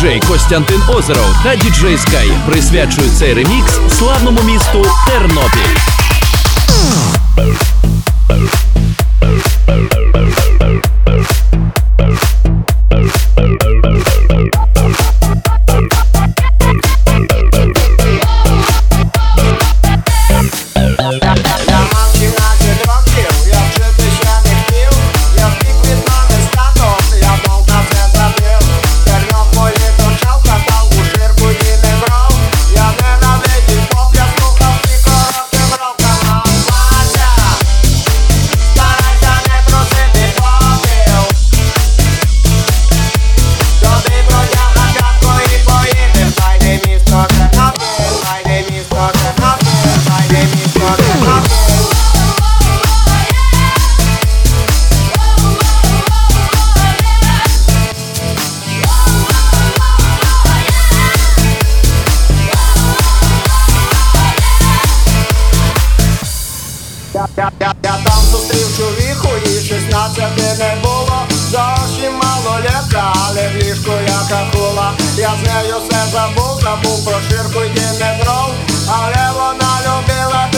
Діджей Костянтин Озеров та діджей Скай присвячують цей ремікс славному місту Тернопіль. Я, я, я, я там зустрів чоловіку, їй 16 не було. Зовсім літа, але в ліжку яка кахула Я з нею все забув, забув про ширку й не дров Але вона любила